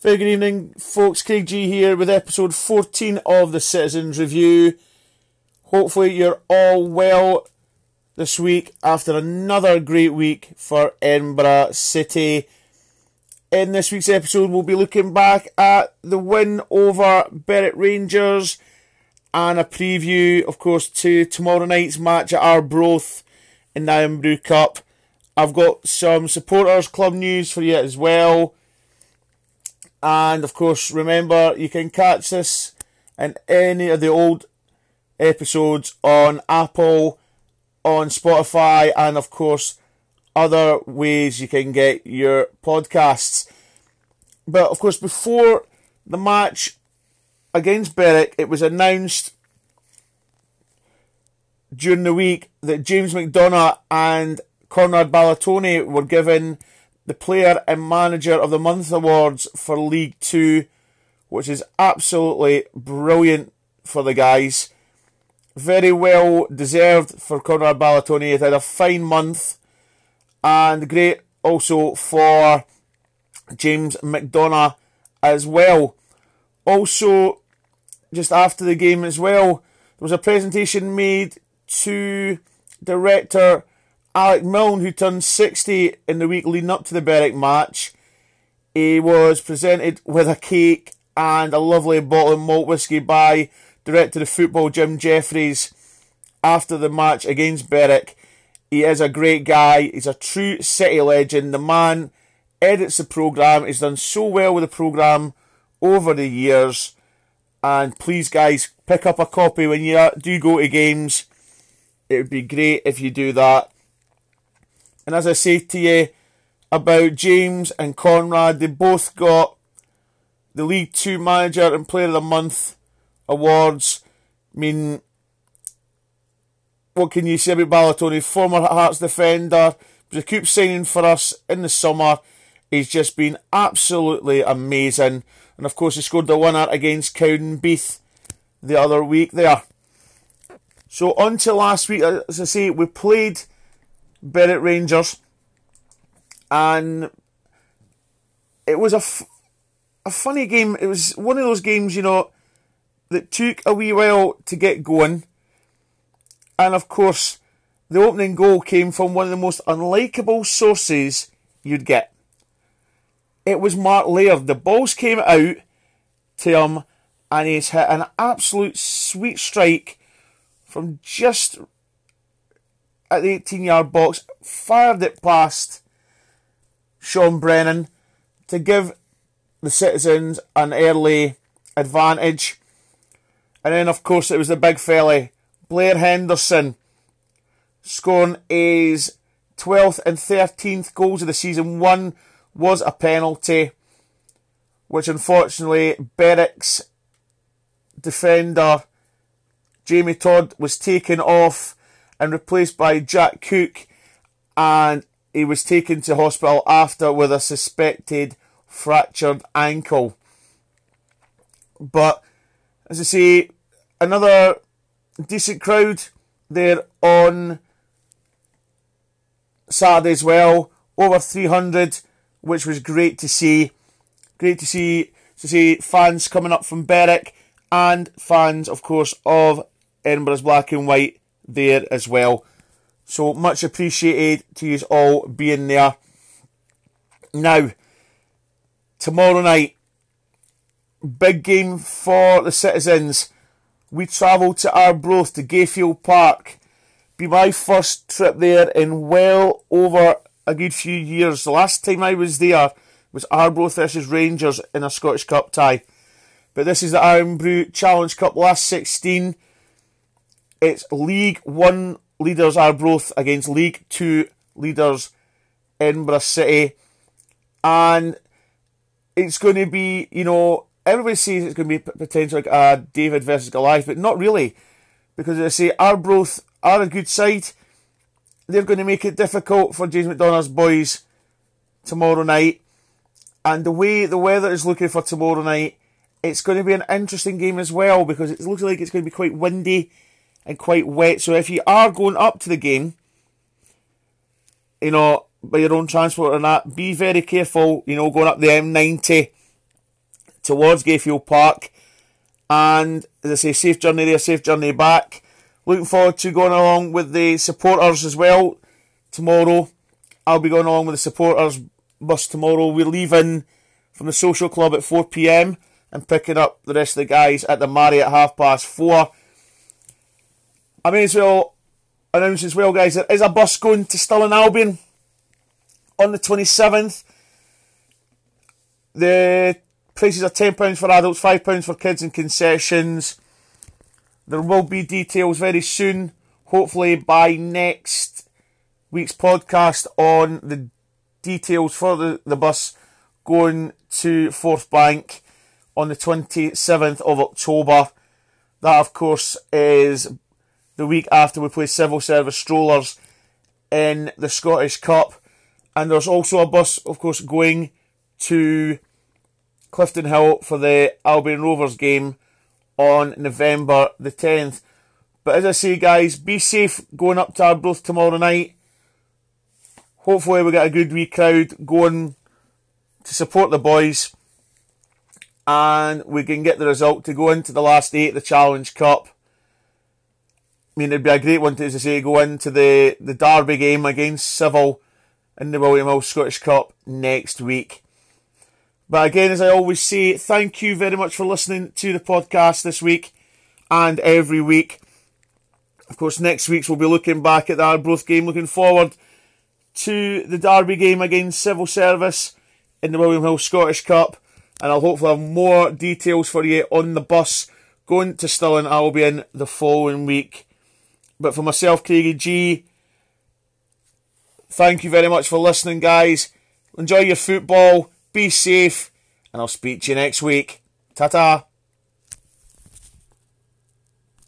Very good evening, folks. Craig G here with episode 14 of the Citizens Review. Hopefully, you're all well this week after another great week for Edinburgh City. In this week's episode, we'll be looking back at the win over Berwick Rangers and a preview, of course, to tomorrow night's match at Arbroath in the Irn-Bru Cup. I've got some supporters club news for you as well. And of course, remember you can catch this in any of the old episodes on Apple, on Spotify, and of course, other ways you can get your podcasts. But of course, before the match against Berwick, it was announced during the week that James McDonaugh and Conrad Balatoni were given the Player and Manager of the Month awards for League Two, which is absolutely brilliant for the guys. Very well deserved for Conrad Balatoni. He had a fine month, and great also for James McDonaugh as well. Also, just after the game as well, there was a presentation made to director Alec Milne, who turned 60 in the week leading up to the Berwick match. He was presented with a cake and a lovely bottle of malt whisky by director of football Jim Jeffries after the match against Berwick. He is a great guy. He's a true City legend. The man edits the programme. He's done so well with the programme over the years. And please, guys, pick up a copy when you do go to games. It would be great if you do that. And as I say to you about James and Conrad, they both got the League Two Manager and Player of the Month awards. I mean, what can you say about Balatoni? Former Hearts defender, a coup signing for us in the summer. He's just been absolutely amazing. And of course, he scored the winner against Cowdenbeath the other week there. So, on to last week, as I say, we played Berwick Rangers, and it was a, f- a funny game. It was one of those games, you know, that took a wee while to get going, and of course, the opening goal came from one of the most unlikable sources you'd get. It was Mark Laird. The balls came out to him, and he's hit an absolute sweet strike from just at the 18 yard box, fired it past Sean Brennan to give the citizens an early advantage. And then, of course, it was the big fella, Blair Henderson, scoring his 12th and 13th goals of the season. One was a penalty, which unfortunately Berwick's defender, Jamie Todd, was taken off and replaced by Jack Cook, and he was taken to hospital after with a suspected fractured ankle. But as I say, another decent crowd there on Saturday as well, over 300, which was great to see. Great to see to see fans coming up from Berwick and fans, of course, of Edinburgh's Black and White there as well. So much appreciated to you all being there. Now, tomorrow night, big game for the citizens. We travel to Arbroath to Gayfield Park. Be my first trip there in well over a good few years. The last time I was there was Arbroath versus Rangers in a Scottish Cup tie. But this is the Irn-Bru Challenge Cup last 16. It's League One leaders Arbroath against League Two leaders Edinburgh City. And it's going to be, you know, everybody says it's going to be potentially like a David versus Goliath, but not really. Because they say Arbroath are a good side. They're going to make it difficult for James McDonaugh's boys tomorrow night. And the way the weather is looking for tomorrow night, it's going to be an interesting game as well because it looks like it's going to be quite windy and quite wet. So if you are going up to the game, you know, by your own transport and that, be very careful, you know, going up the M90 towards Gayfield Park. And as I say, safe journey there, safe journey back. Looking forward to going along with the supporters as well tomorrow. I'll be going along with the supporters bus tomorrow. We're leaving from the social club at 4 pm and picking up the rest of the guys at the Marriott half past four. I may as well announce as well, guys, there is a bus going to Stirling Albion on the 27th. The prices are £10 for adults, £5 for kids and concessions. There will be details very soon, hopefully by next week's podcast on the details for the, the bus going to Fourth Forthbank on the 27th of October. That, of course, is the week after we play civil service strollers in the Scottish Cup. And there's also a bus, of course, going to Clifton Hill for the Albion Rovers game on November the 10th. But as I say, guys, be safe going up to Arbroath tomorrow night. Hopefully, we get a good wee crowd going to support the boys and we can get the result to go into the last eight of the Challenge Cup. I mean, it'd be a great one to, as I say, go into the, the Derby game against Civil in the William Hill Scottish Cup next week. But again, as I always say, thank you very much for listening to the podcast this week and every week. Of course, next week's we'll be looking back at the Arbroath game, looking forward to the Derby game against Civil Service in the William Hill Scottish Cup. And I'll hopefully have more details for you on the bus going to Stirling Albion the following week. But for myself, Craigie G, thank you very much for listening, guys. Enjoy your football, be safe, and I'll speak to you next week. Ta ta.